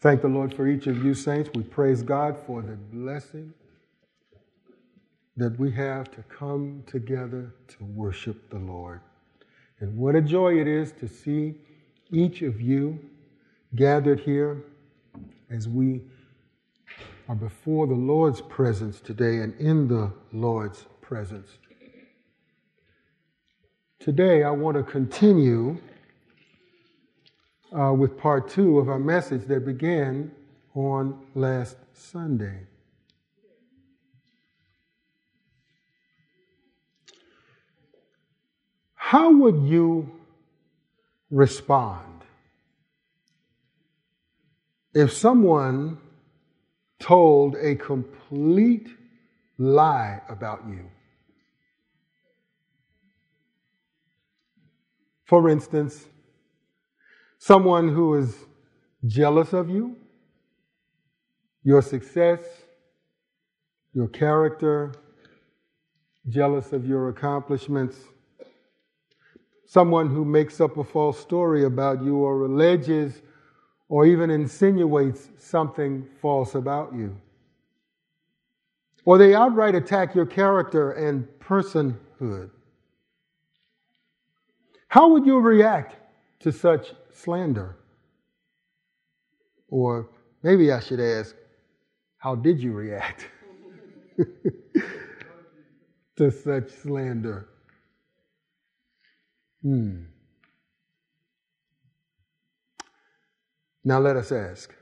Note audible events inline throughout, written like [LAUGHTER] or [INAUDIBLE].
Thank the Lord for each of you, saints. We praise God for the blessing that we have to come together to worship the Lord. And what a joy it is to see each of you gathered here as we are before the Lord's presence today and in the Lord's presence. Today, I want to continue uh, with part two of our message that began on last Sunday. How would you respond if someone told a complete lie about you? For instance, someone who is jealous of you, your success, your character, jealous of your accomplishments, someone who makes up a false story about you or alleges or even insinuates something false about you. Or they outright attack your character and personhood. How would you react to such slander? Or maybe I should ask, how did you react [LAUGHS] to such slander? Hmm. Now let us ask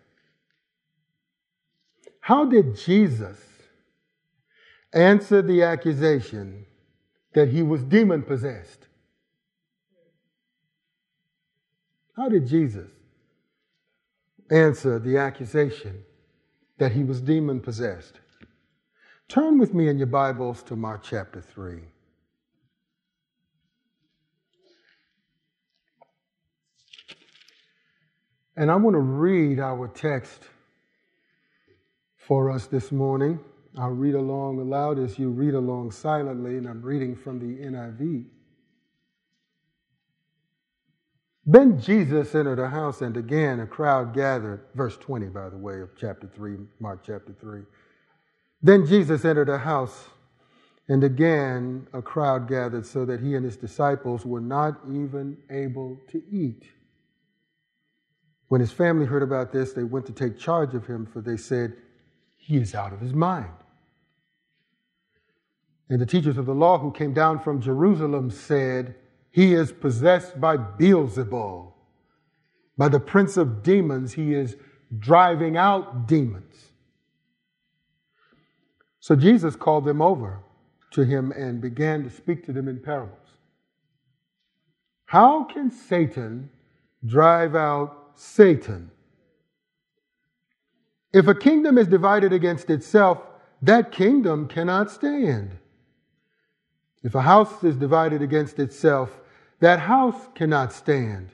How did Jesus answer the accusation that he was demon possessed? How did Jesus answer the accusation that he was demon possessed? Turn with me in your Bibles to Mark chapter 3. And I want to read our text for us this morning. I'll read along aloud as you read along silently, and I'm reading from the NIV. Then Jesus entered a house, and again a crowd gathered. Verse 20, by the way, of chapter 3, Mark chapter 3. Then Jesus entered a house, and again a crowd gathered, so that he and his disciples were not even able to eat. When his family heard about this, they went to take charge of him, for they said, He is out of his mind. And the teachers of the law who came down from Jerusalem said, he is possessed by Beelzebul. By the prince of demons, he is driving out demons. So Jesus called them over to him and began to speak to them in parables. How can Satan drive out Satan? If a kingdom is divided against itself, that kingdom cannot stand. If a house is divided against itself, that house cannot stand.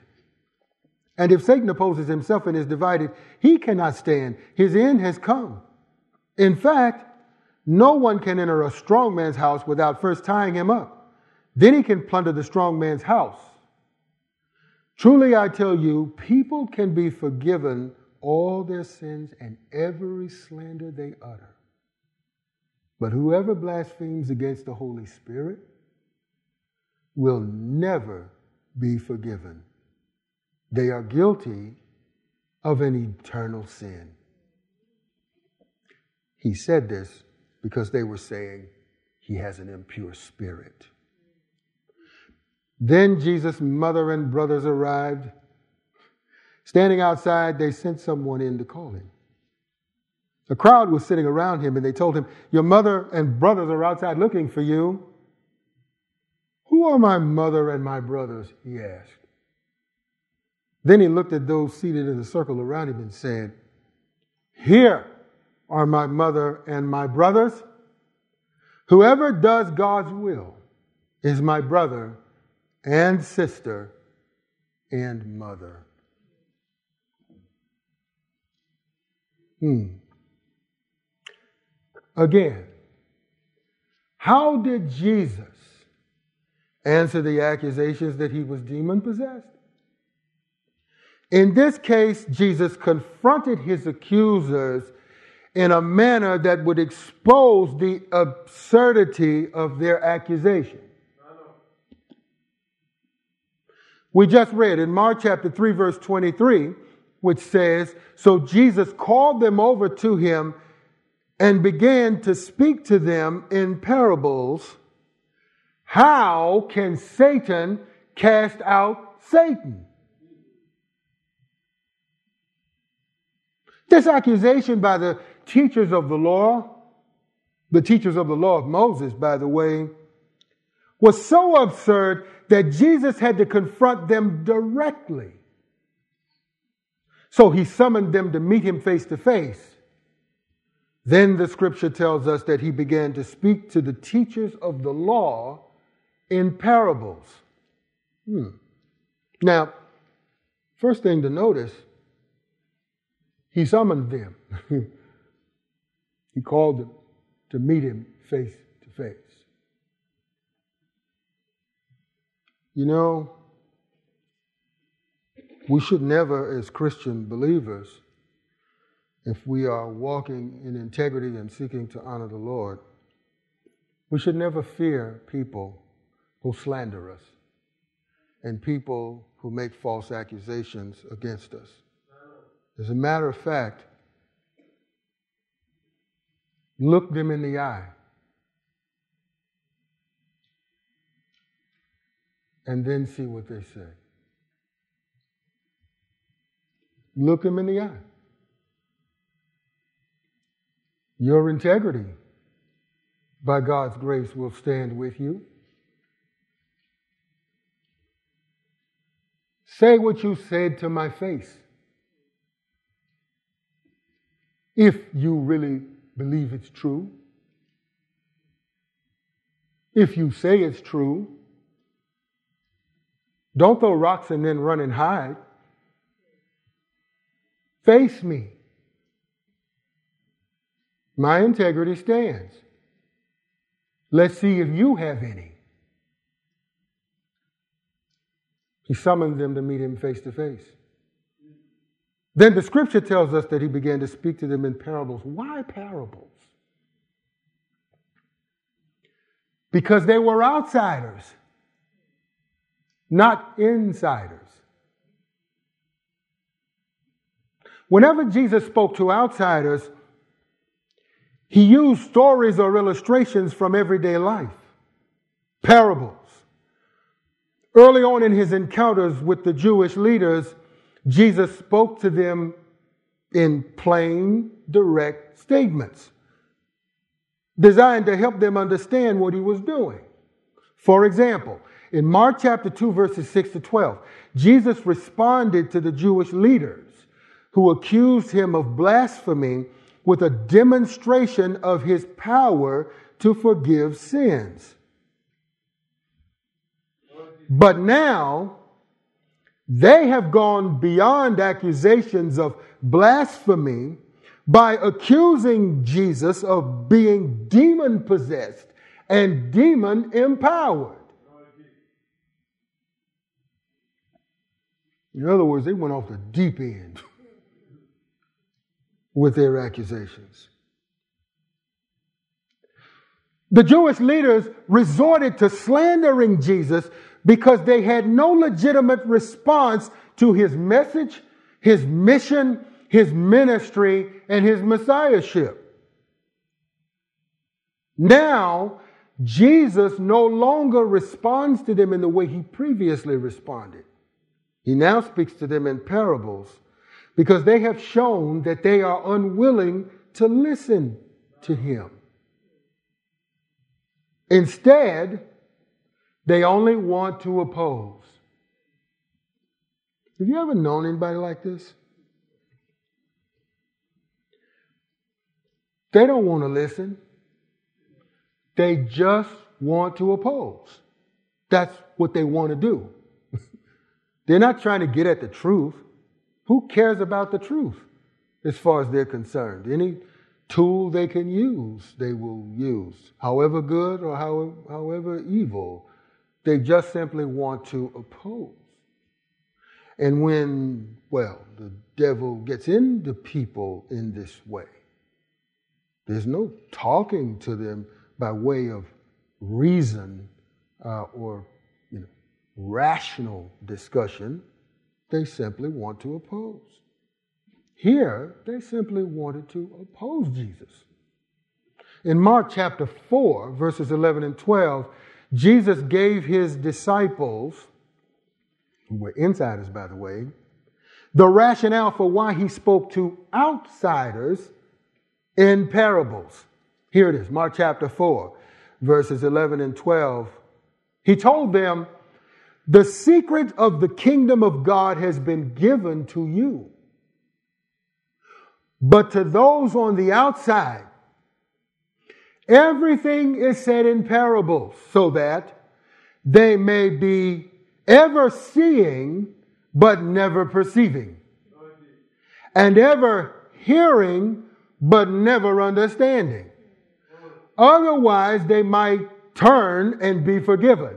And if Satan opposes himself and is divided, he cannot stand. His end has come. In fact, no one can enter a strong man's house without first tying him up. Then he can plunder the strong man's house. Truly, I tell you, people can be forgiven all their sins and every slander they utter. But whoever blasphemes against the Holy Spirit will never be forgiven. They are guilty of an eternal sin. He said this because they were saying he has an impure spirit. Then Jesus' mother and brothers arrived. Standing outside, they sent someone in to call him. A crowd was sitting around him and they told him, Your mother and brothers are outside looking for you. Who are my mother and my brothers? He asked. Then he looked at those seated in the circle around him and said, Here are my mother and my brothers. Whoever does God's will is my brother and sister and mother. Hmm. Again, how did Jesus answer the accusations that he was demon possessed. In this case, Jesus confronted his accusers in a manner that would expose the absurdity of their accusation. We just read in Mark chapter 3, verse 23, which says, So Jesus called them over to him and began to speak to them in parables. How can Satan cast out Satan? This accusation by the teachers of the law, the teachers of the law of Moses, by the way, was so absurd that Jesus had to confront them directly. So he summoned them to meet him face to face. Then the scripture tells us that he began to speak to the teachers of the law in parables. Hmm. Now, first thing to notice, he summoned them. [LAUGHS] he called them to meet him face to face. You know, we should never, as Christian believers, if we are walking in integrity and seeking to honor the Lord, we should never fear people who slander us and people who make false accusations against us. As a matter of fact, look them in the eye and then see what they say. Look them in the eye. Your integrity, by God's grace, will stand with you. Say what you said to my face. If you really believe it's true. If you say it's true, don't throw rocks and then run and hide. Face me. My integrity stands. Let's see if you have any. He summoned them to meet him face to face. Then the scripture tells us that he began to speak to them in parables. Why parables? Because they were outsiders, not insiders. Whenever Jesus spoke to outsiders, he used stories or illustrations from everyday life, parables. Early on in his encounters with the Jewish leaders, Jesus spoke to them in plain, direct statements designed to help them understand what he was doing. For example, in Mark chapter 2, verses 6 to 12, Jesus responded to the Jewish leaders who accused him of blasphemy with a demonstration of his power to forgive sins. But now, they have gone beyond accusations of blasphemy by accusing Jesus of being demon possessed and demon empowered. In other words, they went off the deep end. with their accusations. The Jewish leaders resorted to slandering Jesus because they had no legitimate response to his message, his mission, his ministry, and his messiahship. Now, Jesus no longer responds to them in the way he previously responded. He now speaks to them in parables because they have shown that they are unwilling to listen to him. Instead, they only want to oppose. Have you ever known anybody like this? They don't want to listen. They just want to oppose. That's what they want to do. [LAUGHS] They're not trying to get at the truth. Who cares about the truth as far as they're concerned? Any tool they can use, they will use, however good or however, however evil. They just simply want to oppose. And when, well, the devil gets into people in this way, there's no talking to them by way of reason uh, or you know, rational discussion. They simply want to oppose. Here, they simply wanted to oppose Jesus. In Mark chapter 4, verses 11 and 12, Jesus gave his disciples, who were insiders, by the way, the rationale for why he spoke to outsiders in parables. Here it is, Mark chapter 4, verses 11 and 12. He told them, The secret of the kingdom of God has been given to you. But to those on the outside, everything is said in parables so that they may be ever seeing but never perceiving, and ever hearing but never understanding. Otherwise, they might turn and be forgiven.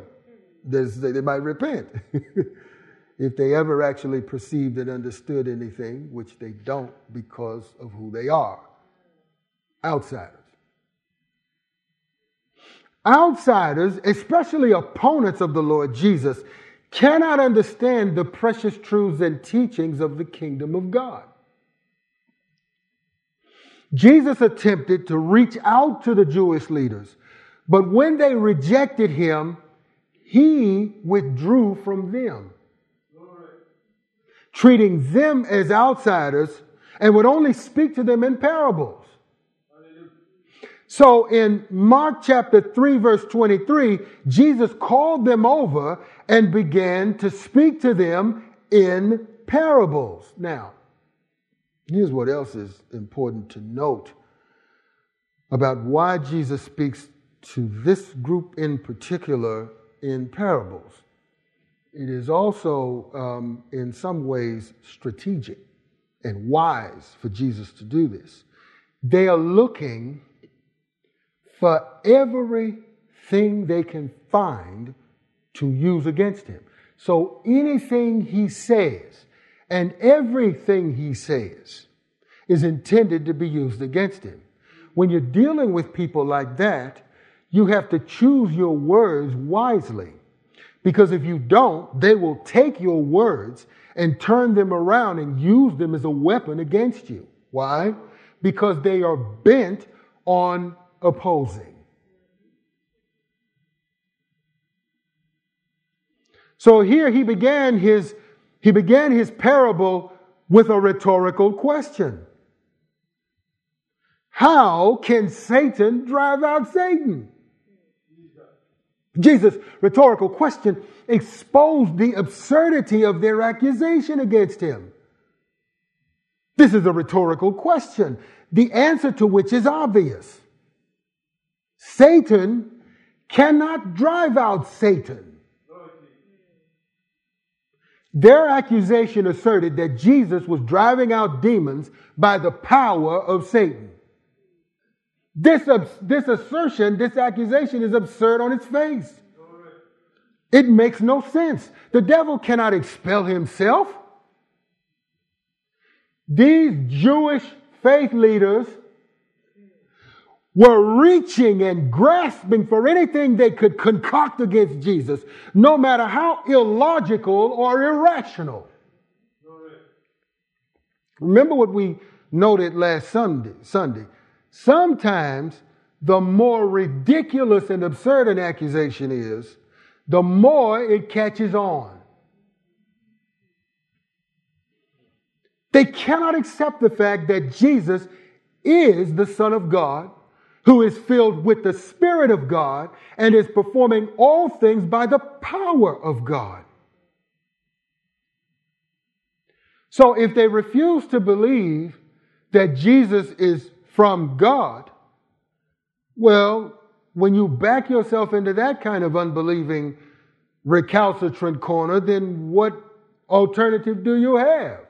They might repent. [LAUGHS] if they ever actually perceived and understood anything, which they don't because of who they are outsiders. Outsiders, especially opponents of the Lord Jesus, cannot understand the precious truths and teachings of the kingdom of God. Jesus attempted to reach out to the Jewish leaders, but when they rejected him, he withdrew from them treating them as outsiders and would only speak to them in parables. So in Mark chapter 3 verse 23, Jesus called them over and began to speak to them in parables. Now, here's what else is important to note about why Jesus speaks to this group in particular in parables it is also, um, in some ways, strategic and wise for Jesus to do this. They are looking for everything they can find to use against him. So anything he says and everything he says is intended to be used against him. When you're dealing with people like that, you have to choose your words wisely. Because if you don't, they will take your words and turn them around and use them as a weapon against you. Why? Because they are bent on opposing. So here he began his, he began his parable with a rhetorical question. How can Satan drive out Satan? Jesus' rhetorical question exposed the absurdity of their accusation against him. This is a rhetorical question, the answer to which is obvious. Satan cannot drive out Satan. Their accusation asserted that Jesus was driving out demons by the power of Satan. This, this assertion, this accusation is absurd on its face. It makes no sense. The devil cannot expel himself. These Jewish faith leaders were reaching and grasping for anything they could concoct against Jesus, no matter how illogical or irrational. Remember what we noted last Sunday. Sunday. Sometimes the more ridiculous and absurd an accusation is, the more it catches on. They cannot accept the fact that Jesus is the Son of God, who is filled with the Spirit of God and is performing all things by the power of God. So if they refuse to believe that Jesus is from God, well, when you back yourself into that kind of unbelieving, recalcitrant corner, then what alternative do you have?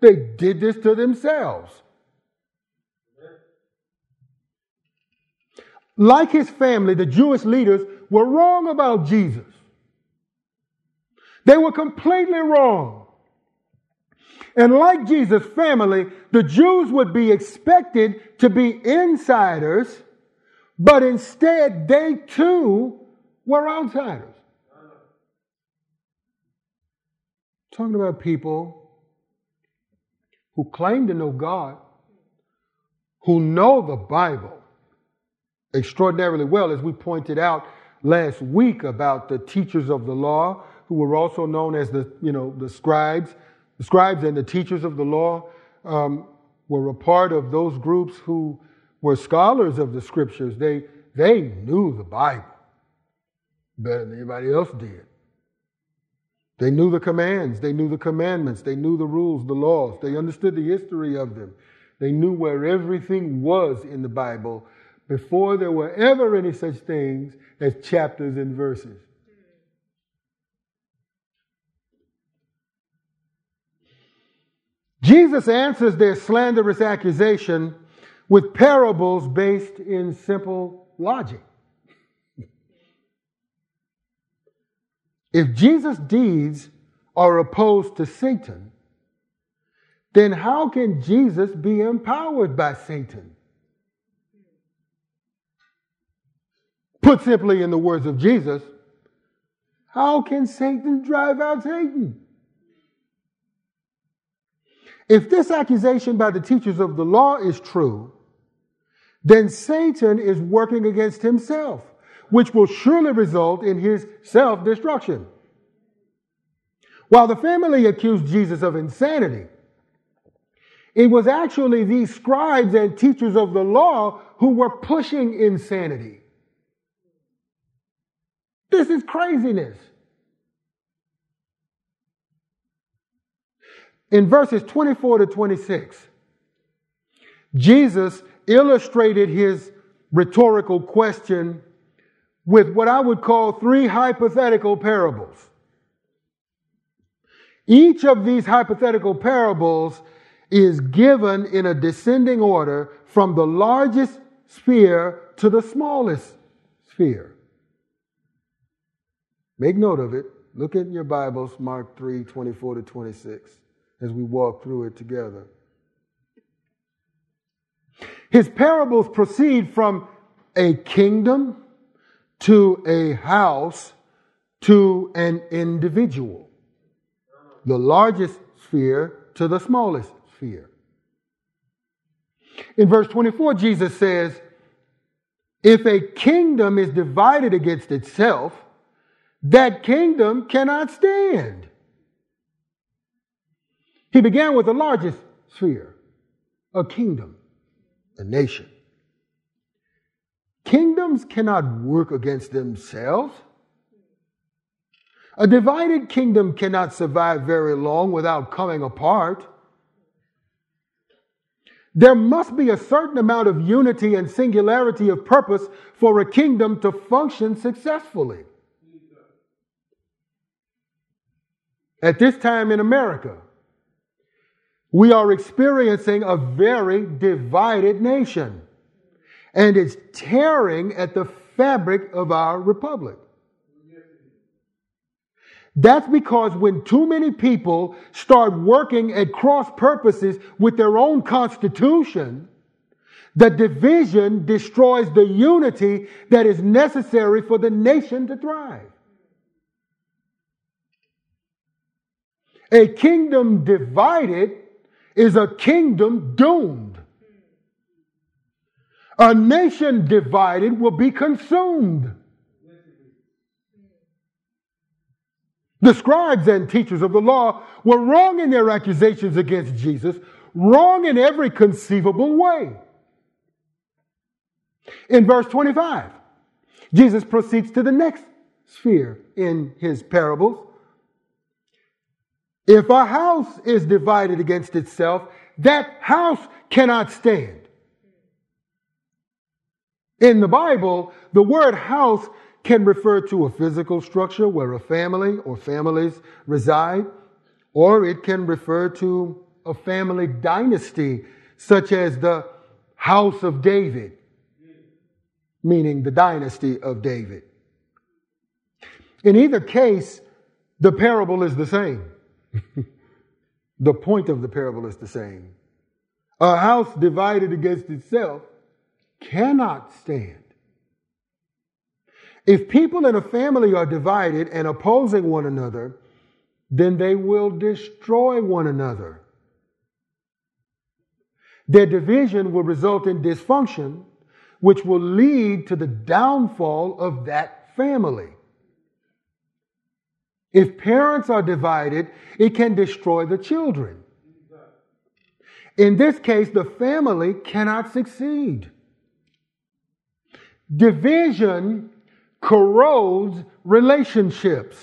They did this to themselves. Like his family, the Jewish leaders were wrong about Jesus. They were completely wrong. And like Jesus' family, the Jews would be expected to be insiders, but instead they too were outsiders. Talking about people who claim to know God, who know the Bible extraordinarily well, as we pointed out last week about the teachers of the law, who were also known as the, you know, the scribes the scribes and the teachers of the law um, were a part of those groups who were scholars of the scriptures. They, they knew the Bible better than anybody else did. They knew the commands, they knew the commandments, they knew the rules, the laws, they understood the history of them. They knew where everything was in the Bible before there were ever any such things as chapters and verses. Jesus answers their slanderous accusation with parables based in simple logic. If Jesus' deeds are opposed to Satan, then how can Jesus be empowered by Satan? Put simply in the words of Jesus, how can Satan drive out Satan? If this accusation by the teachers of the law is true, then Satan is working against himself, which will surely result in his self destruction. While the family accused Jesus of insanity, it was actually these scribes and teachers of the law who were pushing insanity. This is craziness. In verses 24 to 26, Jesus illustrated his rhetorical question with what I would call three hypothetical parables. Each of these hypothetical parables is given in a descending order from the largest sphere to the smallest sphere. Make note of it. Look at your Bibles, Mark 3 24 to 26 as we walk through it together. His parables proceed from a kingdom to a house to an individual. The largest sphere to the smallest sphere. In verse 24, Jesus says, If a kingdom is divided against itself, that kingdom cannot stand. He began with the largest sphere, a kingdom, a nation. Kingdoms cannot work against themselves. A divided kingdom cannot survive very long without coming apart. There must be a certain amount of unity and singularity of purpose for a kingdom to function successfully. At this time in America, we are experiencing a very divided nation. And it's tearing at the fabric of our republic. That's because when too many people start working at cross purposes with their own constitution, the division destroys the unity that is necessary for the nation to thrive. A kingdom divided is a kingdom doomed. A nation divided will be consumed. The scribes and teachers of the law were wrong in their accusations against Jesus, wrong in every conceivable way. In verse 25, Jesus proceeds to the next sphere in his parables if a house is divided against itself, that house cannot stand. In the Bible, the word house can refer to a physical structure where a family or families reside, or it can refer to a family dynasty, such as the House of David, meaning the dynasty of David. In either case, the parable is the same. [LAUGHS] the point of the parable is the same. A house divided against itself cannot stand. If people in a family are divided and opposing one another, then they will destroy one another. Their division will result in dysfunction, which will lead to the downfall of that family. If parents are divided, it can destroy the children. In this case, the family cannot succeed. Division corrodes relationships.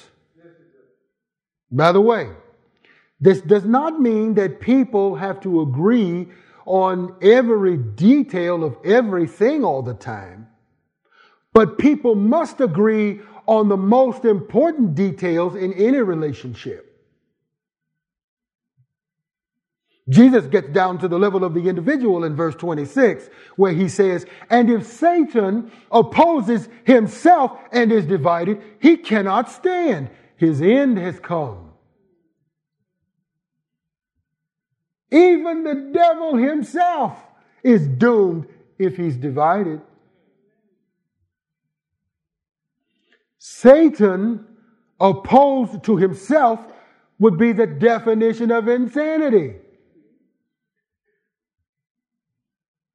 By the way, this does not mean that people have to agree on every detail of everything all the time, but people must agree on the most important details in any relationship. Jesus gets down to the level of the individual in verse 26, where he says, And if Satan opposes himself and is divided, he cannot stand. His end has come. Even the devil himself is doomed if he's divided. Satan opposed to himself would be the definition of insanity.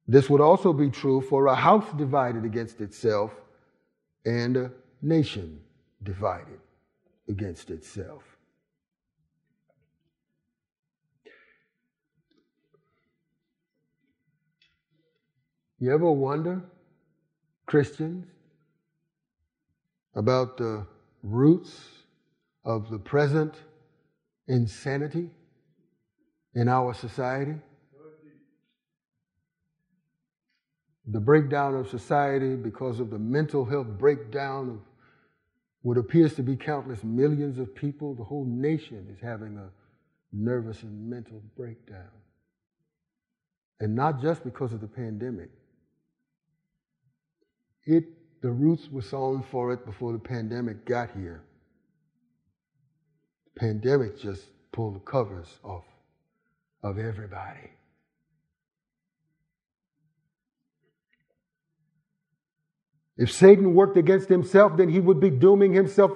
This would also be true for a house divided against itself and a nation divided against itself. You ever wonder, Christians, about the roots of the present insanity in our society? the breakdown of society because of the mental health breakdown of what appears to be countless millions of people. The whole nation is having a nervous and mental breakdown. And not just because of the pandemic. It, the roots were sown for it before the pandemic got here. The pandemic just pulled the covers off of everybody. If Satan worked against himself, then he would be dooming himself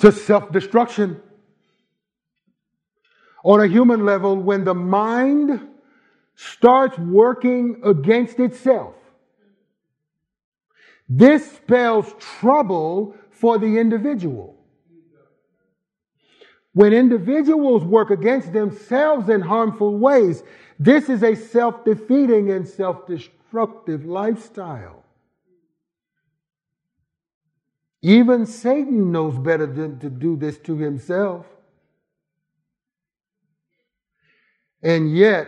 to self destruction. On a human level, when the mind starts working against itself, this spells trouble for the individual. When individuals work against themselves in harmful ways, this is a self defeating and self destructive lifestyle. Even Satan knows better than to do this to himself. And yet,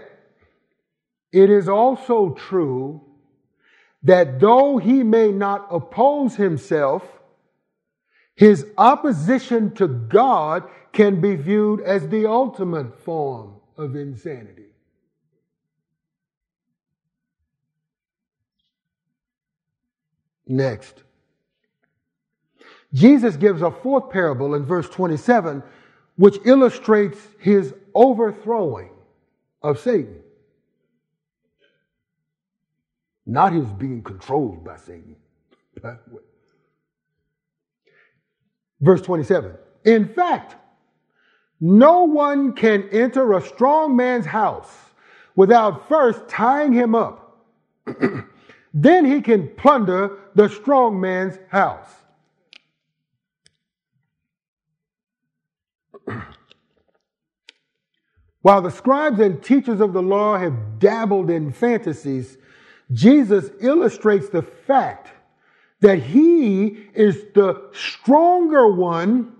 it is also true that though he may not oppose himself, his opposition to God can be viewed as the ultimate form of insanity. Next. Jesus gives a fourth parable in verse 27, which illustrates his overthrowing of Satan. Not his being controlled by Satan. Verse 27. In fact, no one can enter a strong man's house without first tying him up. [CLEARS THROAT] then he can plunder the strong man's house. [CLEARS THROAT] While the scribes and teachers of the law have dabbled in fantasies, Jesus illustrates the fact that he is the stronger one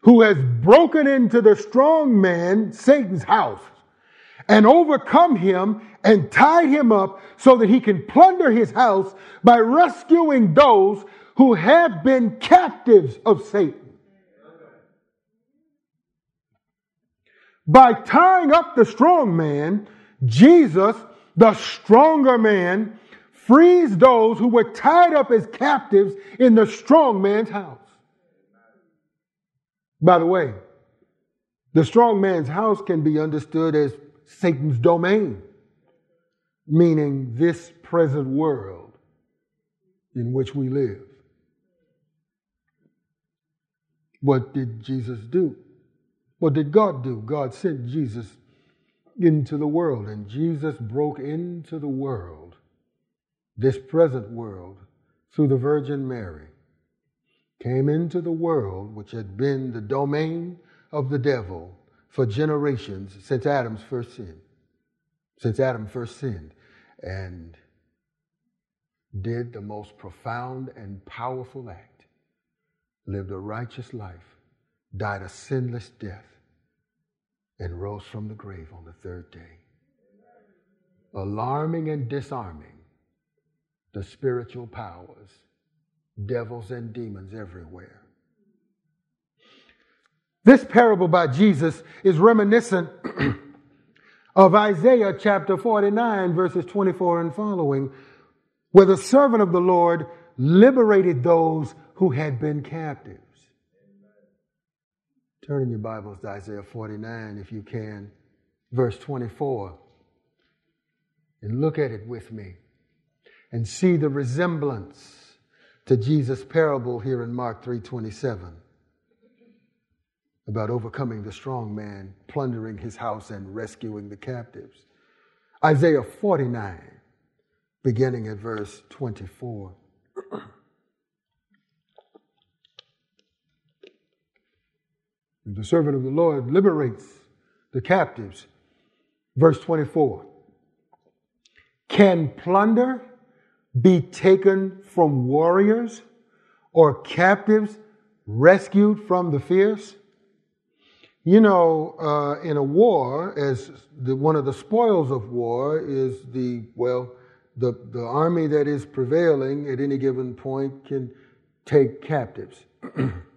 who has broken into the strong man, Satan's house, and overcome him and tied him up so that he can plunder his house by rescuing those who have been captives of Satan. By tying up the strong man, Jesus, the stronger man, frees those who were tied up as captives in the strong man's house. By the way, the strong man's house can be understood as Satan's domain, meaning this present world in which we live. What did Jesus do? What did God do? God sent Jesus into the world, and Jesus broke into the world, this present world, through the Virgin Mary. Came into the world which had been the domain of the devil for generations since Adam's first sin, since Adam first sinned, and did the most profound and powerful act, lived a righteous life, died a sinless death, and rose from the grave on the third day. Alarming and disarming the spiritual powers, devils and demons everywhere. This parable by Jesus is reminiscent [CLEARS THROAT] of Isaiah chapter 49, verses 24 and following, where the servant of the Lord liberated those who had been captives. Turn in your Bibles to Isaiah 49, if you can, verse 24, and look at it with me and see the resemblance to Jesus' parable here in Mark 3:27 about overcoming the strong man, plundering his house, and rescuing the captives. Isaiah 49, beginning at verse 24. [CLEARS THROAT] the servant of the Lord liberates the captives. Verse 24. Can plunder be taken from warriors or captives rescued from the fierce? You know, uh, in a war, as the, one of the spoils of war is the, well, the, the army that is prevailing at any given point can take captives. [CLEARS THROAT]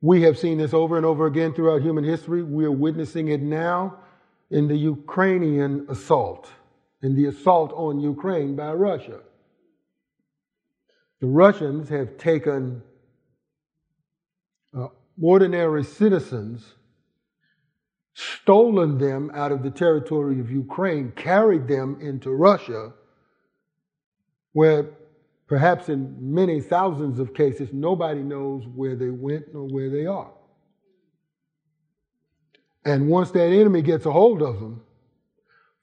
we have seen this over and over again throughout human history. We are witnessing it now in the Ukrainian assault, in the assault on Ukraine by Russia. The Russians have taken uh, ordinary citizens, stolen them out of the territory of Ukraine, carried them into Russia, where perhaps in many thousands of cases, nobody knows where they went nor where they are. And once that enemy gets a hold of them,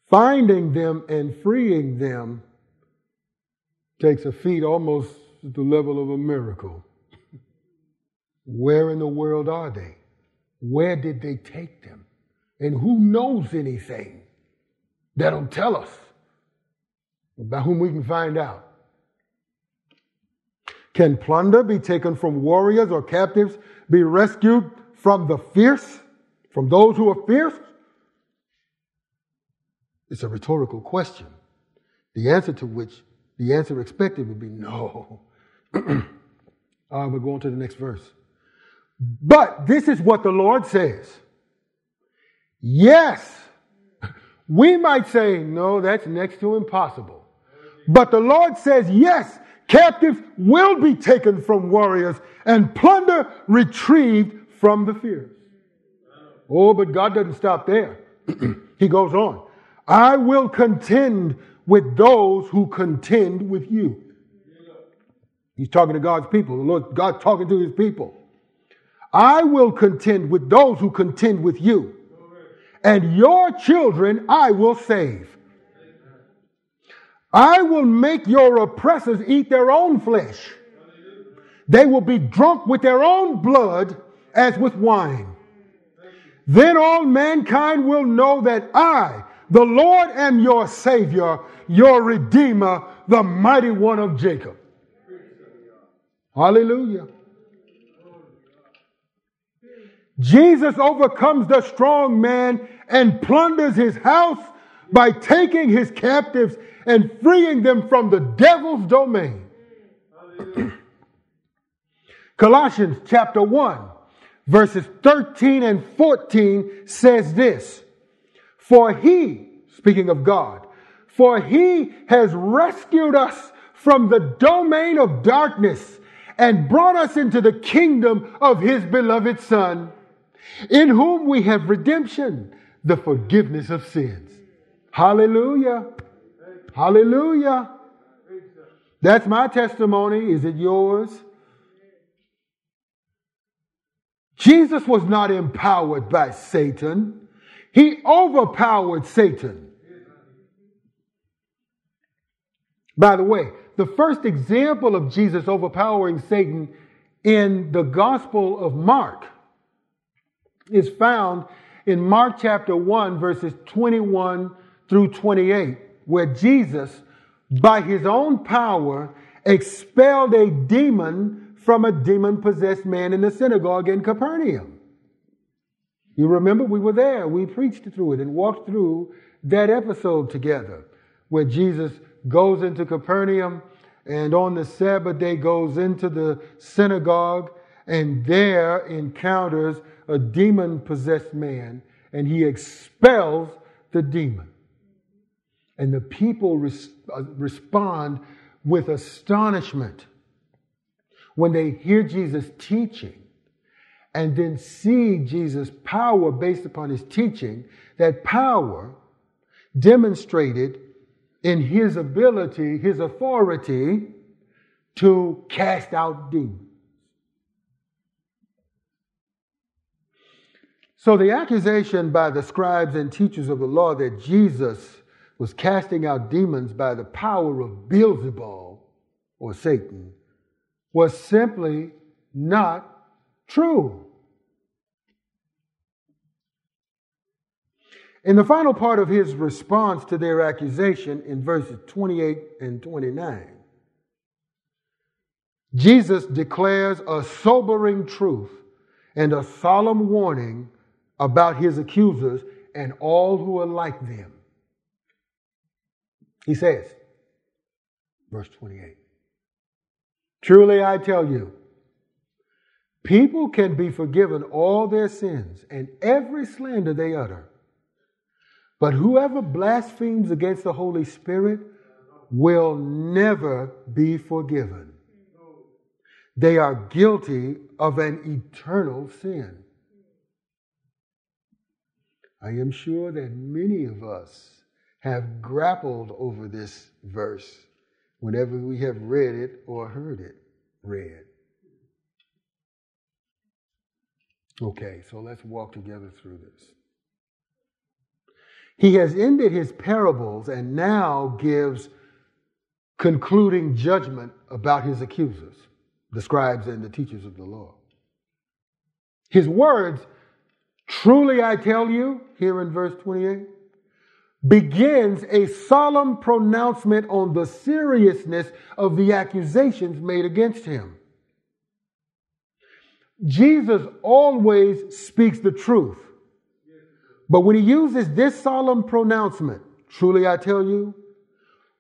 finding them and freeing them takes a feat almost the level of a miracle. Where in the world are they? Where did they take them? And who knows anything that'll tell us about whom we can find out? Can plunder be taken from warriors or captives, be rescued from the fierce, from those who are fierce? It's a rhetorical question. The answer to which, the answer expected would be no. All right, we're going to the next verse. But this is what the Lord says. Yes, we might say, no, that's next to impossible. But the Lord says, yes, captives will be taken from warriors and plunder retrieved from the fierce. Oh, but God doesn't stop there. [CLEARS THROAT] he goes on. I will contend with those who contend with you. He's talking to God's people. The Lord, God talking to his people. I will contend with those who contend with you, and your children I will save. I will make your oppressors eat their own flesh. They will be drunk with their own blood as with wine. Then all mankind will know that I, the Lord, am your Savior, your Redeemer, the mighty one of Jacob. Hallelujah. Jesus overcomes the strong man and plunders his house by taking his captives and freeing them from the devil's domain. Colossians chapter 1, verses 13 and 14 says this For he, speaking of God, for he has rescued us from the domain of darkness and brought us into the kingdom of his beloved Son, in whom we have redemption, the forgiveness of sins. Hallelujah. Hallelujah. That's my testimony. Is it yours? Jesus was not empowered by Satan. He overpowered Satan. By the way, the first example of Jesus overpowering Satan in the Gospel of Mark is found in Mark chapter 1, verses 21 through 28, where Jesus, by his own power, expelled a demon from a demon possessed man in the synagogue in Capernaum. You remember we were there. We preached through it and walked through that episode together where Jesus goes into Capernaum and on the Sabbath day goes into the synagogue and there encounters a demon possessed man and he expels the demon. And the people res- uh, respond with astonishment when they hear Jesus teaching and then see Jesus' power based upon his teaching, that power demonstrated in his ability, his authority to cast out demons. So the accusation by the scribes and teachers of the law that Jesus was casting out demons by the power of Beelzebul or Satan was simply not true. In the final part of his response to their accusation in verses 28 and 29, Jesus declares a sobering truth and a solemn warning about his accusers and all who are like them. He says, verse 28, Truly I tell you, people can be forgiven all their sins and every slander they utter but whoever blasphemes against the Holy Spirit will never be forgiven. They are guilty of an eternal sin. I am sure that many of us have grappled over this verse whenever we have read it or heard it read. Okay, so let's walk together through this. He has ended his parables and now gives concluding judgment about his accusers, the scribes and the teachers of the law. His words, truly I tell you, here in verse 28, begins a solemn pronouncement on the seriousness of the accusations made against him. Jesus always speaks the truth. But when he uses this solemn pronouncement, truly I tell you,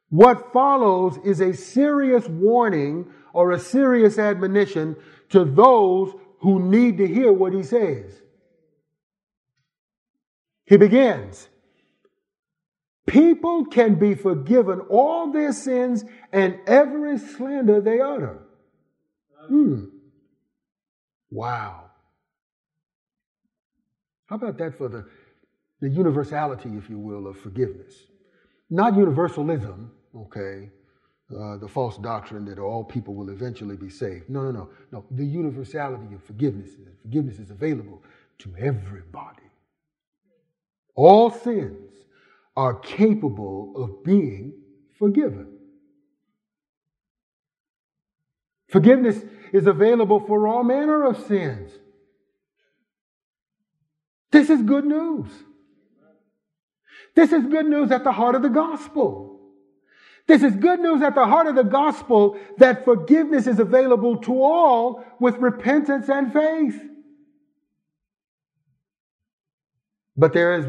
what follows is a serious warning or a serious admonition to those who need to hear what he says. He begins, People can be forgiven all their sins and every slander they utter. Hmm. Wow. How about that for the the universality, if you will, of forgiveness. Not universalism, okay, uh, the false doctrine that all people will eventually be saved. No, no, no, no. The universality of forgiveness. Forgiveness is available to everybody. All sins are capable of being forgiven. Forgiveness is available for all manner of sins. This is good news. This is good news at the heart of the gospel. This is good news at the heart of the gospel that forgiveness is available to all with repentance and faith. But there is,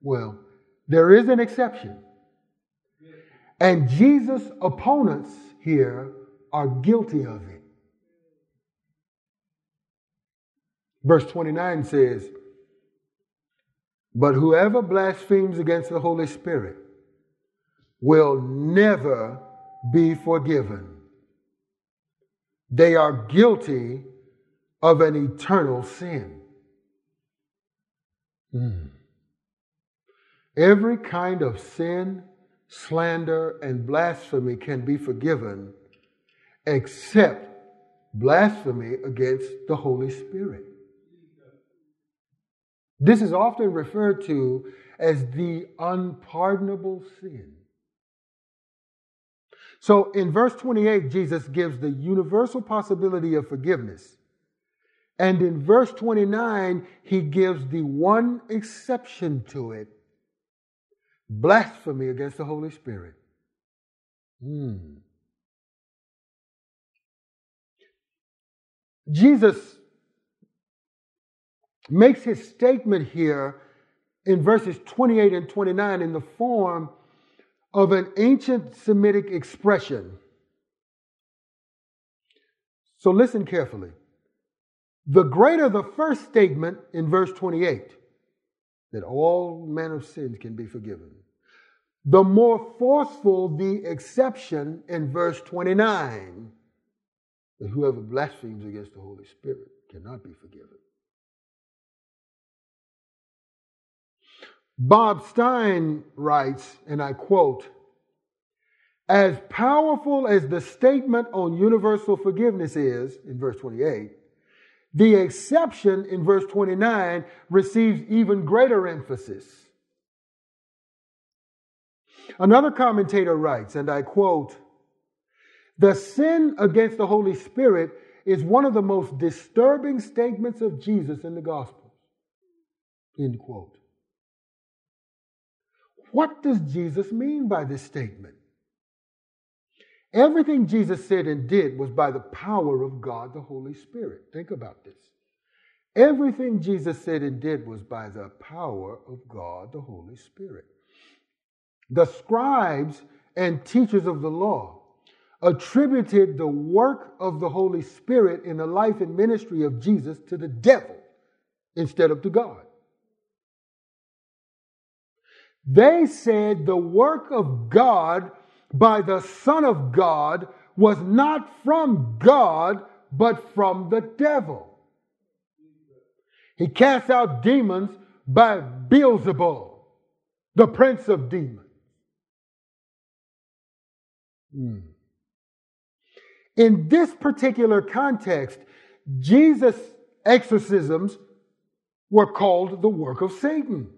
well, there is an exception. And Jesus' opponents here are guilty of it. Verse 29 says, but whoever blasphemes against the Holy Spirit will never be forgiven, they are guilty of an eternal sin. Mm. Every kind of sin, slander, and blasphemy can be forgiven except blasphemy against the Holy Spirit. This is often referred to as the unpardonable sin. So in verse 28, Jesus gives the universal possibility of forgiveness. And in verse 29, he gives the one exception to it blasphemy against the Holy Spirit. Hmm. Jesus makes his statement here in verses 28 and 29 in the form of an ancient Semitic expression. So listen carefully. The greater the first statement in verse 28, that all manner of sins can be forgiven, the more forceful the exception in verse 29, that whoever blasphemes against the Holy Spirit cannot be forgiven. Bob Stein writes, and I quote, as powerful as the statement on universal forgiveness is, in verse 28, the exception in verse 29 receives even greater emphasis. Another commentator writes, and I quote, the sin against the Holy Spirit is one of the most disturbing statements of Jesus in the Gospels. End quote. What does Jesus mean by this statement? Everything Jesus said and did was by the power of God, the Holy Spirit. Think about this. Everything Jesus said and did was by the power of God, the Holy Spirit. The scribes and teachers of the law attributed the work of the Holy Spirit in the life and ministry of Jesus to the devil instead of to God. They said the work of God by the Son of God was not from God, but from the devil. He cast out demons by Beelzebul, the prince of demons. Hmm. In this particular context, Jesus' exorcisms were called the work of Satan.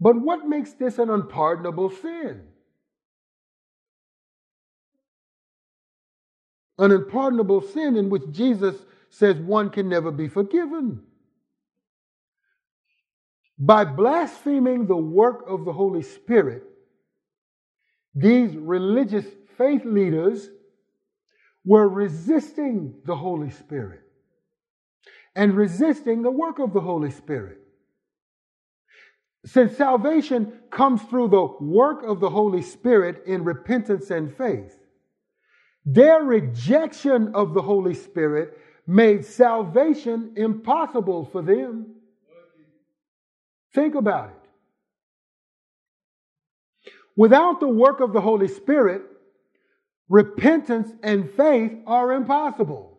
But what makes this an unpardonable sin? An unpardonable sin in which Jesus says one can never be forgiven. By blaspheming the work of the Holy Spirit, these religious faith leaders were resisting the Holy Spirit and resisting the work of the Holy Spirit. Since salvation comes through the work of the Holy Spirit in repentance and faith, their rejection of the Holy Spirit made salvation impossible for them. Think about it. Without the work of the Holy Spirit, repentance and faith are impossible.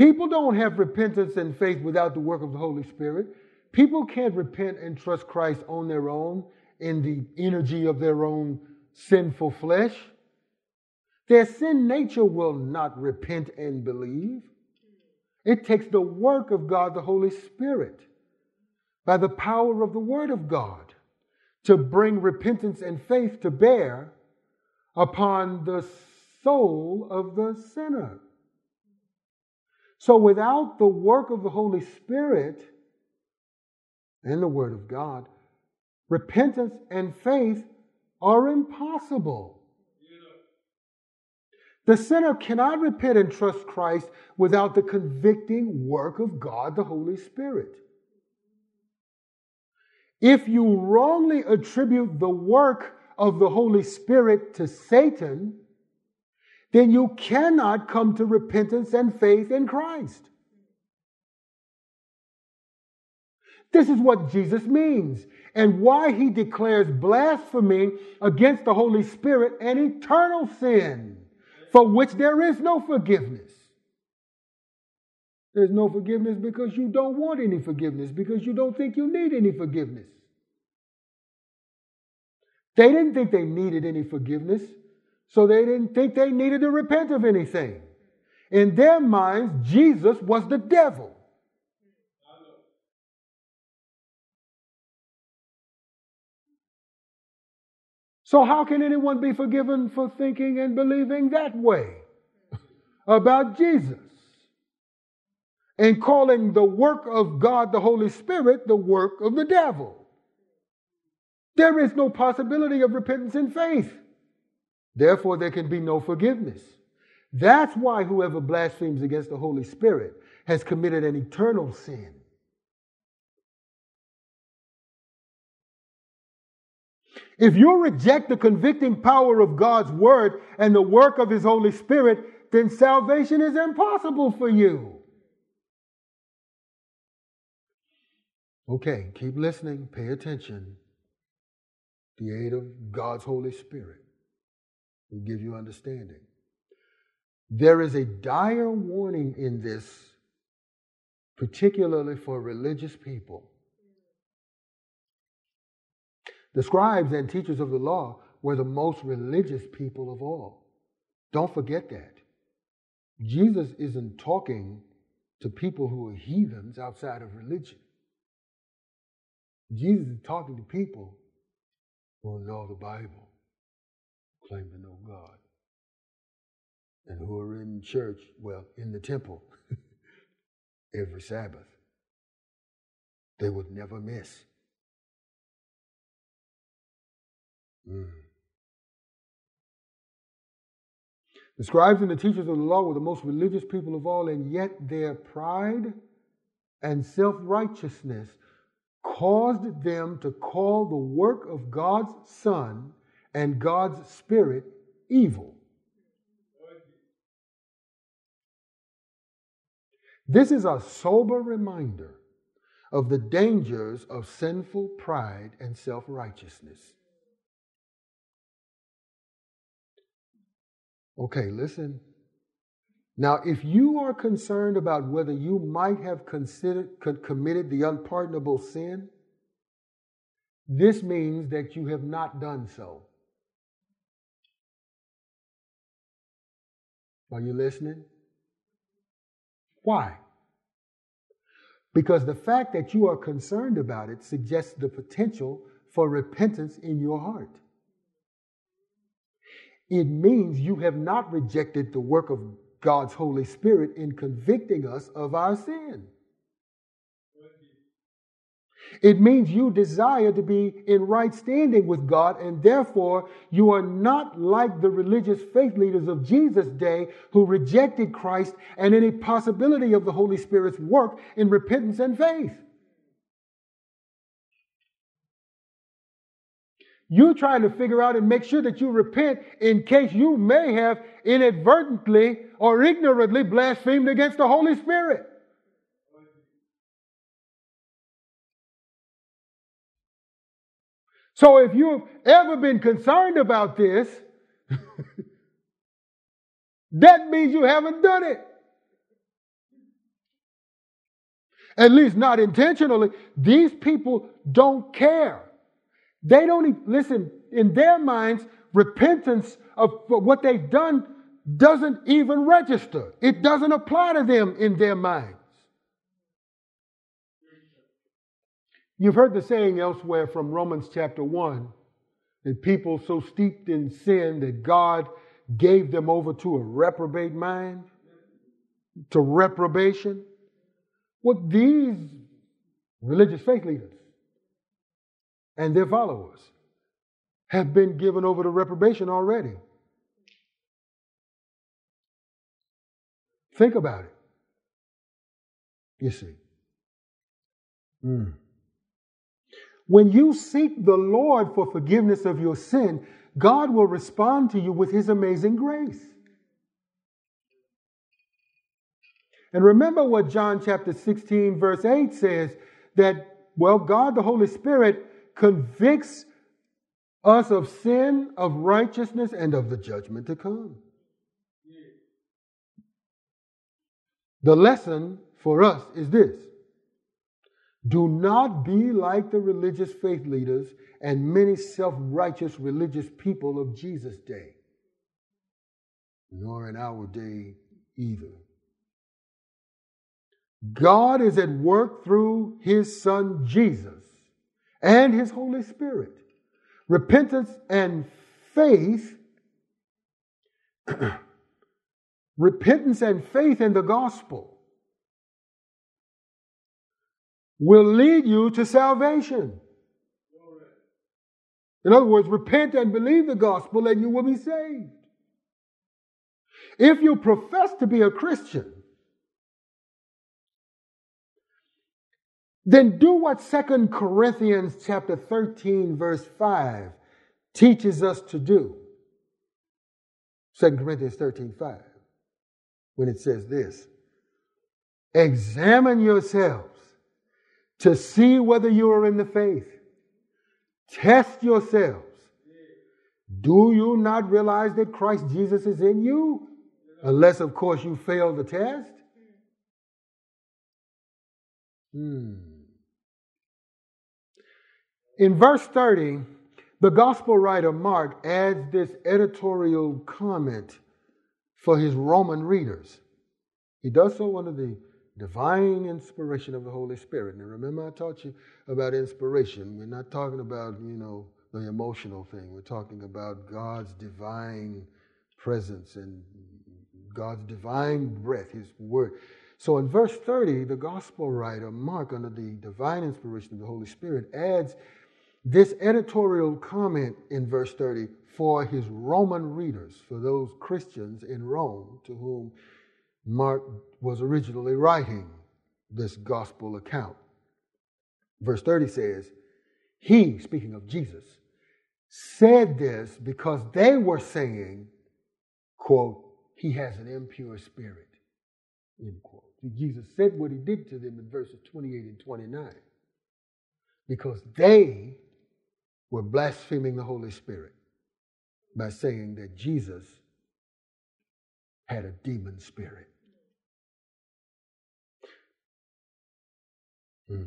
People don't have repentance and faith without the work of the Holy Spirit. People can't repent and trust Christ on their own in the energy of their own sinful flesh. Their sin nature will not repent and believe. It takes the work of God, the Holy Spirit, by the power of the Word of God, to bring repentance and faith to bear upon the soul of the sinner. So without the work of the Holy Spirit and the Word of God, repentance and faith are impossible. The sinner cannot repent and trust Christ without the convicting work of God, the Holy Spirit. If you wrongly attribute the work of the Holy Spirit to Satan, then you cannot come to repentance and faith in Christ. This is what Jesus means and why he declares blasphemy against the Holy Spirit an eternal sin for which there is no forgiveness. There's no forgiveness because you don't want any forgiveness, because you don't think you need any forgiveness. They didn't think they needed any forgiveness, so they didn't think they needed to repent of anything. In their minds, Jesus was the devil. So, how can anyone be forgiven for thinking and believing that way about Jesus? And calling the work of God, the Holy Spirit, the work of the devil. There is no possibility of repentance and faith. Therefore, there can be no forgiveness. That's why whoever blasphemes against the Holy Spirit has committed an eternal sin. If you reject the convicting power of God's word and the work of his Holy Spirit, then salvation is impossible for you. Okay, keep listening, pay attention. The aid of God's Holy Spirit will give you understanding. There is a dire warning in this, particularly for religious people. The scribes and teachers of the law were the most religious people of all. Don't forget that. Jesus isn't talking to people who are heathens outside of religion. Jesus is talking to people who know the Bible, claim to know God, and who are in church, well, in the temple [LAUGHS] every Sabbath. They would never miss. Mm. The scribes and the teachers of the law were the most religious people of all, and yet their pride and self righteousness caused them to call the work of God's Son and God's Spirit evil. This is a sober reminder of the dangers of sinful pride and self righteousness. Okay, listen. Now, if you are concerned about whether you might have considered, committed the unpardonable sin, this means that you have not done so. Are you listening? Why? Because the fact that you are concerned about it suggests the potential for repentance in your heart it means you have not rejected the work of God's Holy Spirit in convicting us of our sin. It means you desire to be in right standing with God, and therefore you are not like the religious faith leaders of Jesus' day who rejected Christ and any possibility of the Holy Spirit's work in repentance and faith. You're trying to figure out and make sure that you repent in case you may have inadvertently or ignorantly blasphemed against the Holy Spirit. So if you've ever been concerned about this, [LAUGHS] that means you haven't done it. At least not intentionally. These people don't care. They don't even, listen, in their minds, repentance of what they've done doesn't even register. It doesn't apply to them in their minds. You've heard the saying elsewhere from Romans chapter 1 that people so steeped in sin that God gave them over to a reprobate mind, to reprobation. What these religious faith leaders and their followers have been given over to reprobation already. Think about it. You see. Mm. When you seek the Lord for forgiveness of your sin, God will respond to you with His amazing grace. And remember what John chapter 16, verse 8 says that well, God the Holy Spirit convicts us of sin, of righteousness, and of the judgment to come. The lesson for us is this do not be like the religious faith leaders and many self righteous religious people of Jesus' day, nor in our day either. God is at work through his Son Jesus and his Holy Spirit. Repentance and faith, [CLEARS THROAT] repentance and faith in the gospel will lead you to salvation. In other words, repent and believe the gospel and you will be saved. If you profess to be a Christian, then do what Second Corinthians chapter 13 verse 5 teaches us to do. 2 Corinthians 13 5, when it says this Examine yourselves to see whether you are in the faith. Test yourselves. Do you not realize that Christ Jesus is in you? Unless, of course, you fail the test. Hmm. In verse 30, the gospel writer Mark adds this editorial comment for his Roman readers. He does so under the divine inspiration of the Holy Spirit. Now, remember, I taught you about inspiration. We're not talking about, you know, the emotional thing. We're talking about God's divine presence and God's divine breath, His word. So in verse 30, the gospel writer, Mark, under the divine inspiration of the Holy Spirit, adds this editorial comment in verse 30 for his Roman readers, for those Christians in Rome to whom Mark was originally writing this gospel account. Verse 30 says, He, speaking of Jesus, said this because they were saying, quote, He has an impure spirit, end quote. Jesus said what he did to them in verses 28 and 29 because they were blaspheming the Holy Spirit by saying that Jesus had a demon spirit. Hmm.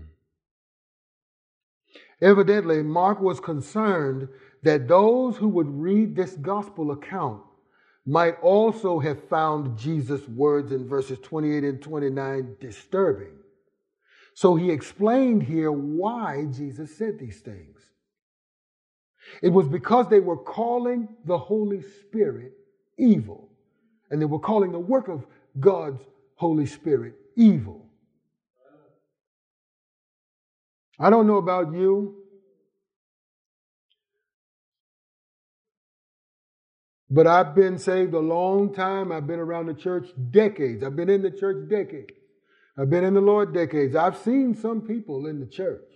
Evidently, Mark was concerned that those who would read this gospel account might also have found Jesus' words in verses 28 and 29 disturbing. So he explained here why Jesus said these things. It was because they were calling the Holy Spirit evil, and they were calling the work of God's Holy Spirit evil. I don't know about you, but I've been saved a long time. I've been around the church decades. I've been in the church decades. I've been in the Lord decades. I've seen some people in the church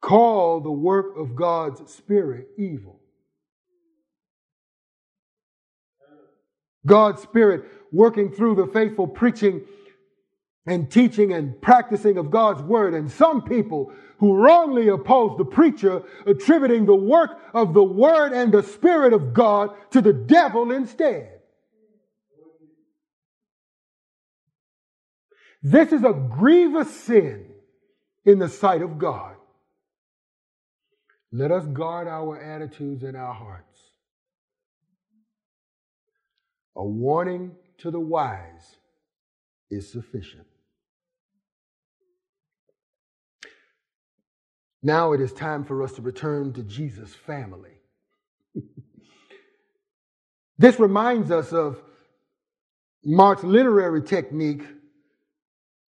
call the work of God's Spirit evil. God's Spirit working through the faithful preaching and teaching and practicing of God's word, and some people who wrongly oppose the preacher, attributing the work of the word and the spirit of God to the devil instead. This is a grievous sin in the sight of God. Let us guard our attitudes and our hearts. A warning to the wise is sufficient. Now it is time for us to return to Jesus' family. [LAUGHS] this reminds us of Mark's literary technique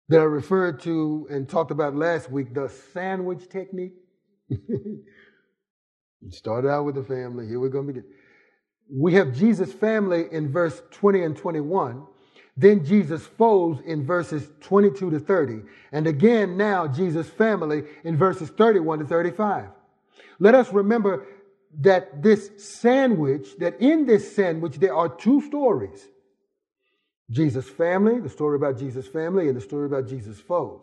that I referred to and talked about last week, the sandwich technique. [LAUGHS] started out with the family, here we're going to be. We have Jesus' family in verse 20 and 21. Then Jesus' foes in verses 22 to 30. And again now Jesus' family in verses 31 to 35. Let us remember that this sandwich, that in this sandwich there are two stories. Jesus' family, the story about Jesus' family, and the story about Jesus' foes.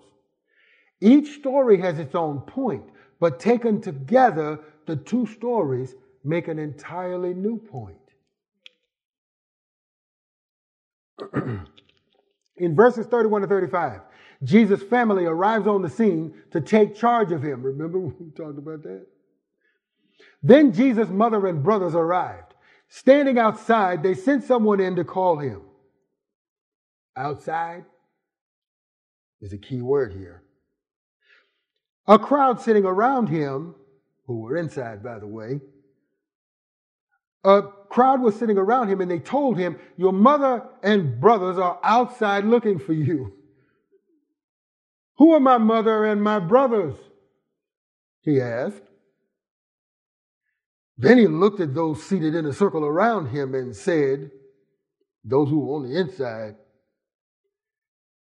Each story has its own point, but taken together, the two stories make an entirely new point. [CLEARS THROAT] In verses 31 to 35, Jesus' family arrives on the scene to take charge of him. Remember we talked about that? Then Jesus' mother and brothers arrived. Standing outside, they sent someone in to call him. Outside is a key word here. A crowd sitting around him, who were inside, by the way, a crowd was sitting around him and they told him, Your mother and brothers are outside looking for you. Who are my mother and my brothers? He asked. Then he looked at those seated in a circle around him and said, Those who were on the inside,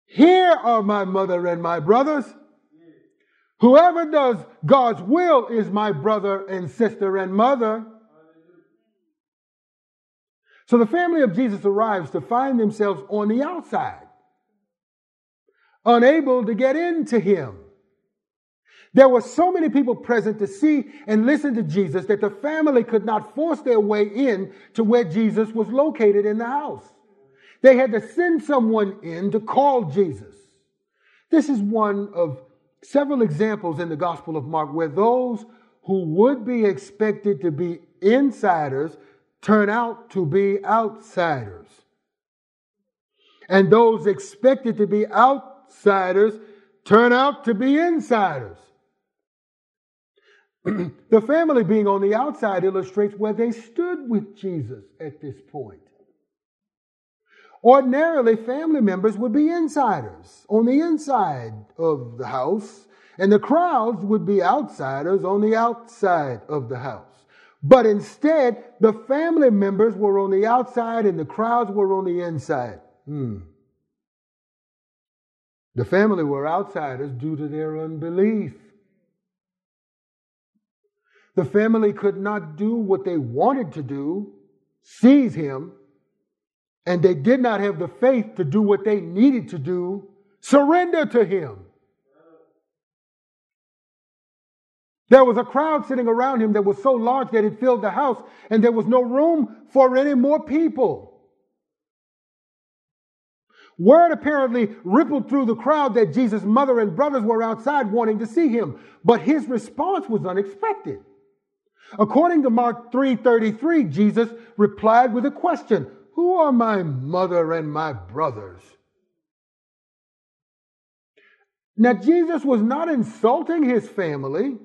Here are my mother and my brothers. Whoever does God's will is my brother and sister and mother. So the family of Jesus arrives to find themselves on the outside, unable to get into him. There were so many people present to see and listen to Jesus that the family could not force their way in to where Jesus was located in the house. They had to send someone in to call Jesus. This is one of several examples in the Gospel of Mark where those who would be expected to be insiders turn out to be outsiders. And those expected to be outsiders turn out to be insiders. [CLEARS THROAT] the family being on the outside illustrates where they stood with Jesus at this point. Ordinarily, family members would be insiders on the inside of the house, and the crowds would be outsiders on the outside of the house. But instead, the family members were on the outside and the crowds were on the inside. Hmm. The family were outsiders due to their unbelief. The family could not do what they wanted to do, seize him, and they did not have the faith to do what they needed to do, surrender to him. There was a crowd sitting around him that was so large that it filled the house, and there was no room for any more people. Word apparently rippled through the crowd that Jesus' mother and brothers were outside wanting to see him, but his response was unexpected. According to Mark 3:33, Jesus replied with a question, "Who are my mother and my brothers?" Now Jesus was not insulting his family.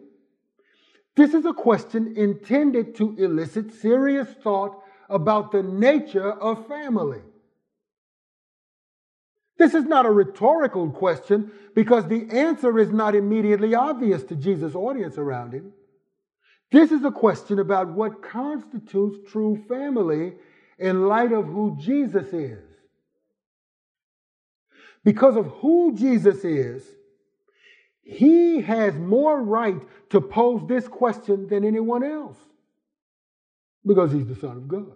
This is a question intended to elicit serious thought about the nature of family. This is not a rhetorical question because the answer is not immediately obvious to Jesus' audience around him. This is a question about what constitutes true family in light of who Jesus is. Because of who Jesus is, he has more right to pose this question than anyone else because he's the Son of God.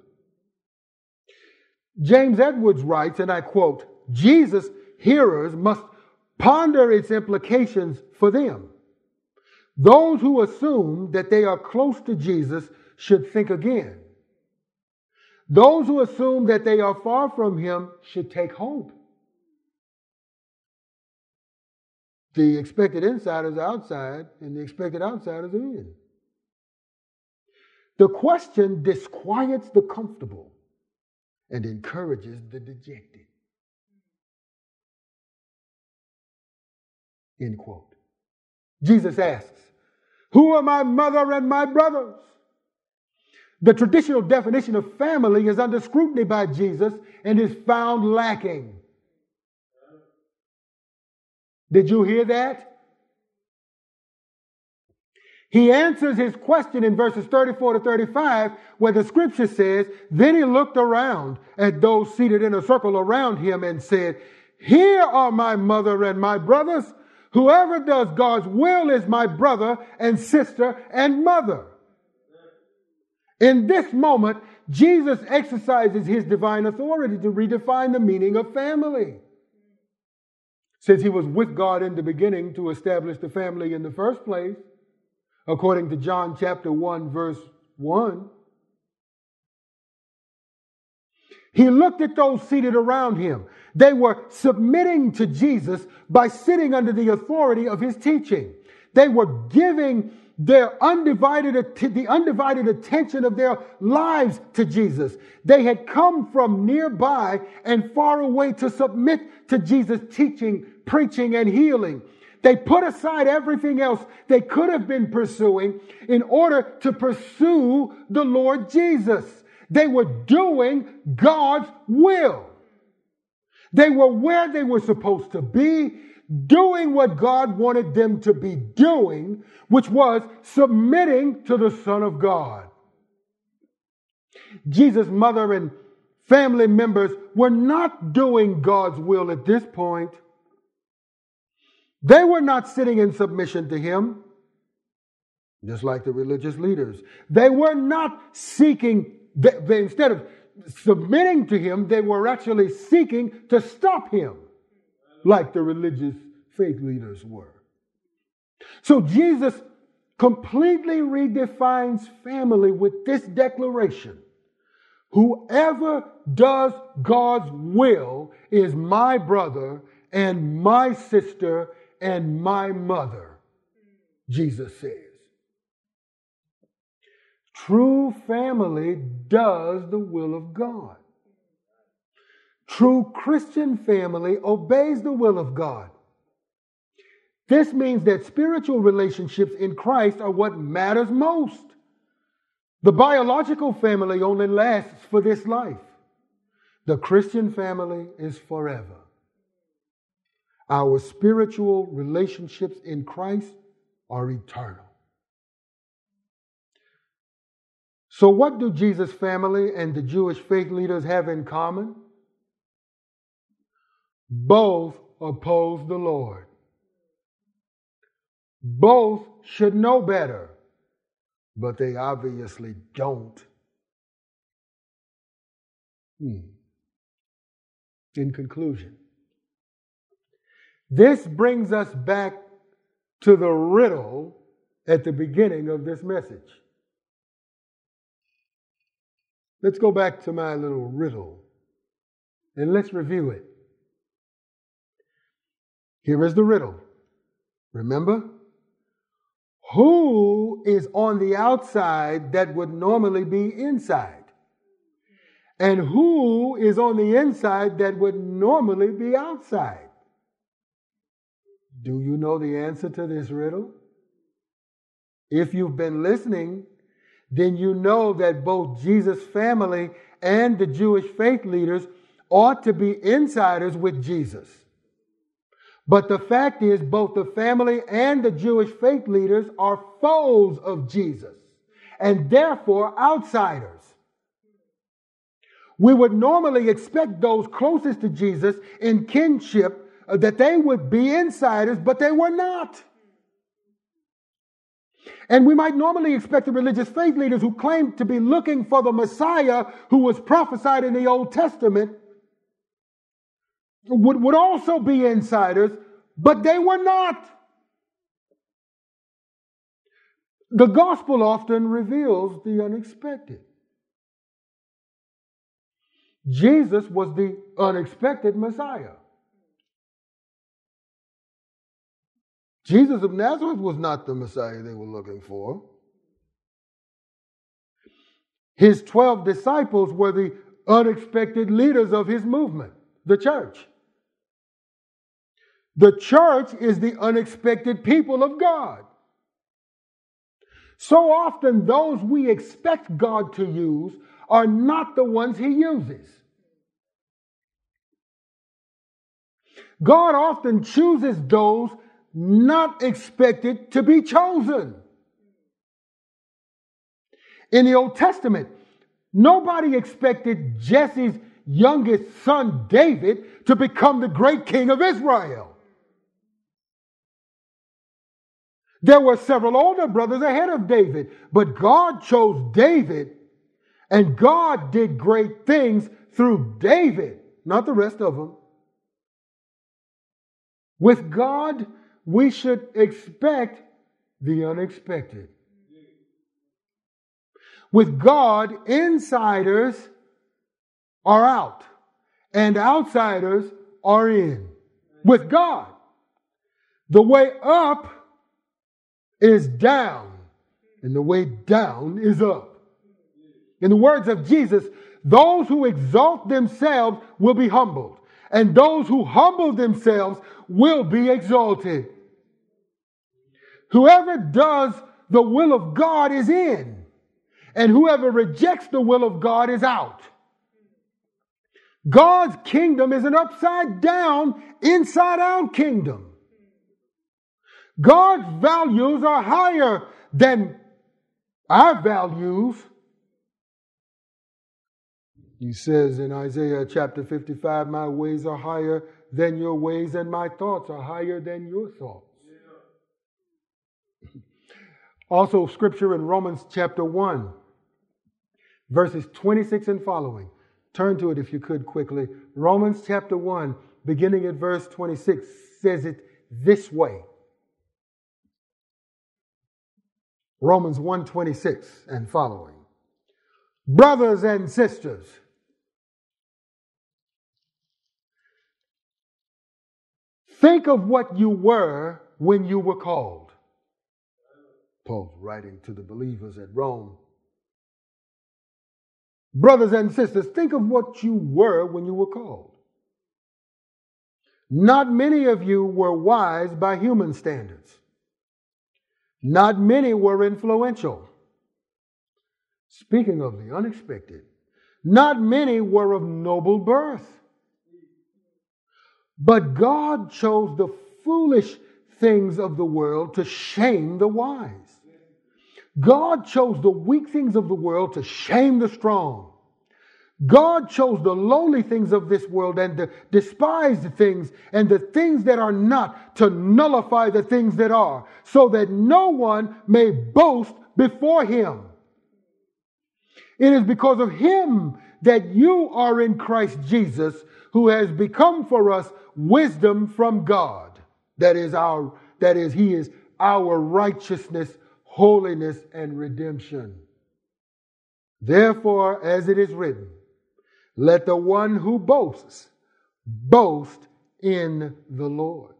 James Edwards writes, and I quote, Jesus' hearers must ponder its implications for them. Those who assume that they are close to Jesus should think again. Those who assume that they are far from him should take hope. The expected insiders are outside, and the expected outsiders are in. The question disquiets the comfortable and encourages the dejected. End quote. Jesus asks, Who are my mother and my brothers? The traditional definition of family is under scrutiny by Jesus and is found lacking. Did you hear that? He answers his question in verses 34 to 35, where the scripture says, Then he looked around at those seated in a circle around him and said, Here are my mother and my brothers. Whoever does God's will is my brother and sister and mother. In this moment, Jesus exercises his divine authority to redefine the meaning of family. Since he was with God in the beginning to establish the family in the first place, according to John chapter 1, verse 1. He looked at those seated around him. They were submitting to Jesus by sitting under the authority of his teaching. They were giving their undivided, the undivided attention of their lives to Jesus. They had come from nearby and far away to submit to Jesus' teaching, preaching, and healing. They put aside everything else they could have been pursuing in order to pursue the Lord Jesus. They were doing God's will. They were where they were supposed to be, doing what God wanted them to be doing, which was submitting to the Son of God. Jesus' mother and family members were not doing God's will at this point. They were not sitting in submission to Him, just like the religious leaders. They were not seeking, they, they, instead of submitting to Him, they were actually seeking to stop Him, like the religious faith leaders were. So Jesus completely redefines family with this declaration Whoever does God's will is my brother and my sister and my mother, Jesus says. True family does the will of God. True Christian family obeys the will of God. This means that spiritual relationships in Christ are what matters most. The biological family only lasts for this life. The Christian family is forever. Our spiritual relationships in Christ are eternal. So, what do Jesus' family and the Jewish faith leaders have in common? Both oppose the Lord. Both should know better, but they obviously don't. Hmm. In conclusion, this brings us back to the riddle at the beginning of this message. Let's go back to my little riddle and let's review it. Here is the riddle. Remember? Who is on the outside that would normally be inside? And who is on the inside that would normally be outside? Do you know the answer to this riddle? If you've been listening, then you know that both Jesus' family and the Jewish faith leaders ought to be insiders with Jesus. But the fact is, both the family and the Jewish faith leaders are foes of Jesus and therefore outsiders. We would normally expect those closest to Jesus in kinship uh, that they would be insiders, but they were not. And we might normally expect the religious faith leaders who claimed to be looking for the Messiah who was prophesied in the Old Testament would, would also be insiders, but they were not. The gospel often reveals the unexpected. Jesus was the unexpected Messiah. Jesus of Nazareth was not the Messiah they were looking for. His 12 disciples were the unexpected leaders of his movement, the church. The church is the unexpected people of God. So often, those we expect God to use are not the ones he uses. God often chooses those not expected to be chosen. In the Old Testament, nobody expected Jesse's youngest son, David, to become the great king of Israel. There were several older brothers ahead of David, but God chose David, and God did great things through David, not the rest of them. With God, we should expect the unexpected. With God, insiders are out and outsiders are in. With God, the way up is down and the way down is up. In the words of Jesus, those who exalt themselves will be humbled, and those who humble themselves will be exalted. Whoever does the will of God is in, and whoever rejects the will of God is out. God's kingdom is an upside down, inside out kingdom. God's values are higher than our values. He says in Isaiah chapter 55, My ways are higher than your ways, and my thoughts are higher than your thoughts. [LAUGHS] Also, scripture in Romans chapter 1, verses 26 and following. Turn to it if you could quickly. Romans chapter 1, beginning at verse 26, says it this way. Romans 1:26 and following. Brothers and sisters, think of what you were when you were called. Paul writing to the believers at Rome. Brothers and sisters, think of what you were when you were called. Not many of you were wise by human standards. Not many were influential. Speaking of the unexpected, not many were of noble birth. But God chose the foolish things of the world to shame the wise. God chose the weak things of the world to shame the strong. God chose the lowly things of this world and the despised things and the things that are not to nullify the things that are, so that no one may boast before him. It is because of him that you are in Christ Jesus, who has become for us wisdom from God. That is our, that is, he is our righteousness, holiness, and redemption. Therefore, as it is written, let the one who boasts boast in the Lord.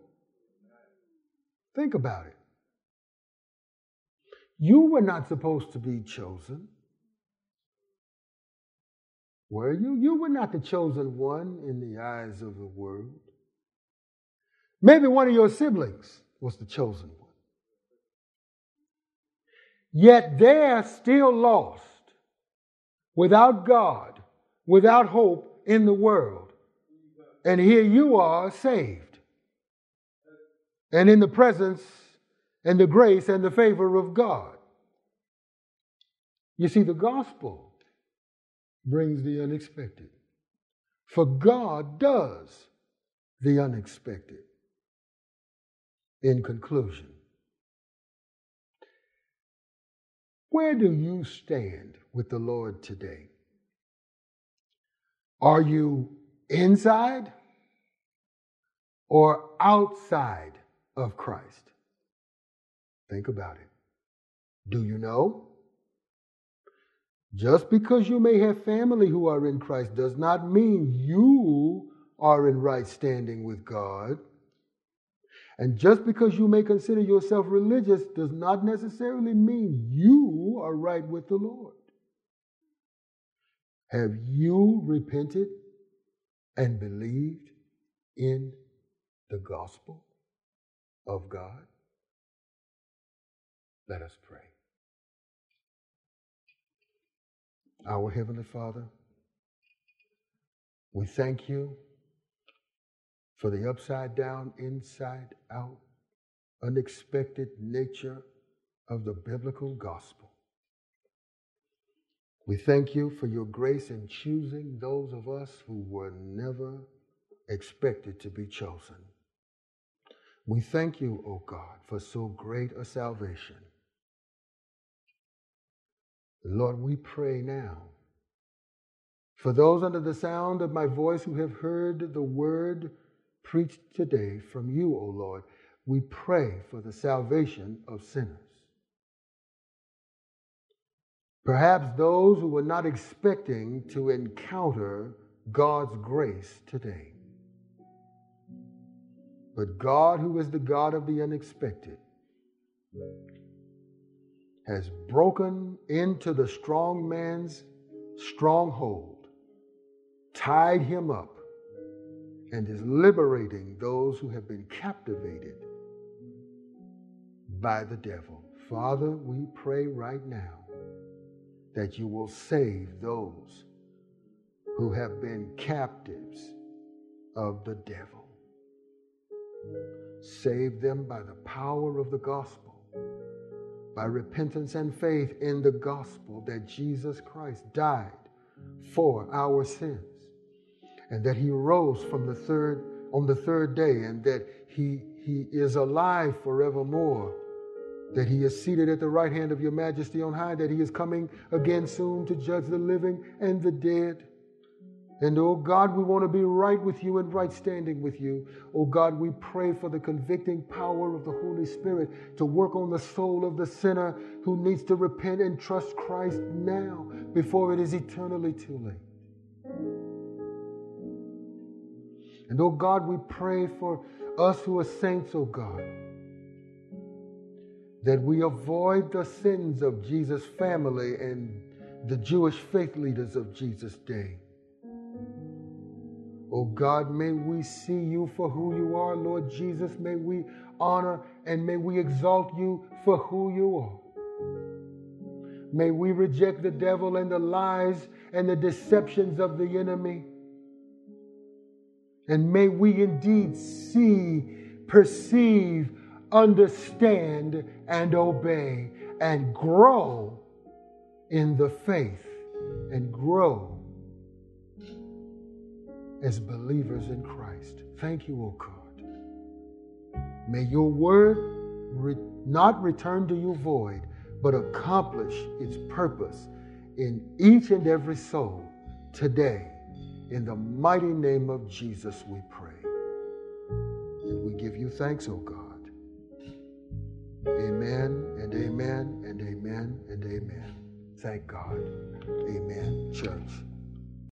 Think about it. You were not supposed to be chosen. Were you? You were not the chosen one in the eyes of the world. Maybe one of your siblings was the chosen one. Yet they're still lost without God without hope in the world. And here you are saved. And in the presence and the grace and the favor of God. You see, the gospel brings the unexpected. For God does the unexpected. In conclusion, where do you stand with the Lord today? Are you inside or outside of Christ? Think about it. Do you know? Just because you may have family who are in Christ does not mean you are in right standing with God. And just because you may consider yourself religious does not necessarily mean you are right with the Lord. Have you repented and believed in the gospel of God? Let us pray. Our Heavenly Father, we thank you for the upside down, inside out, unexpected nature of the biblical gospel. We thank you for your grace in choosing those of us who were never expected to be chosen. We thank you, O God, for so great a salvation. Lord, we pray now for those under the sound of my voice who have heard the word preached today from you, O Lord, we pray for the salvation of sinners. Perhaps those who were not expecting to encounter God's grace today. But God, who is the God of the unexpected, has broken into the strong man's stronghold, tied him up, and is liberating those who have been captivated by the devil. Father, we pray right now that you will save those who have been captives of the devil. Save them by the power of the gospel, by repentance and faith in the gospel that Jesus Christ died for our sins and that he rose from the third on the third day and that he he is alive forevermore that he is seated at the right hand of your majesty on high that he is coming again soon to judge the living and the dead and oh God, we want to be right with you and right standing with you. Oh God, we pray for the convicting power of the Holy Spirit to work on the soul of the sinner who needs to repent and trust Christ now before it is eternally too late. And oh God, we pray for us who are saints, oh God, that we avoid the sins of Jesus' family and the Jewish faith leaders of Jesus' day. Oh God, may we see you for who you are, Lord Jesus. May we honor and may we exalt you for who you are. May we reject the devil and the lies and the deceptions of the enemy. And may we indeed see, perceive, understand, and obey, and grow in the faith, and grow as believers in Christ. Thank you, O God. May your word re- not return to you void, but accomplish its purpose in each and every soul today. In the mighty name of Jesus, we pray. And we give you thanks, O God. Amen and amen and amen and amen. Thank God. Amen, church.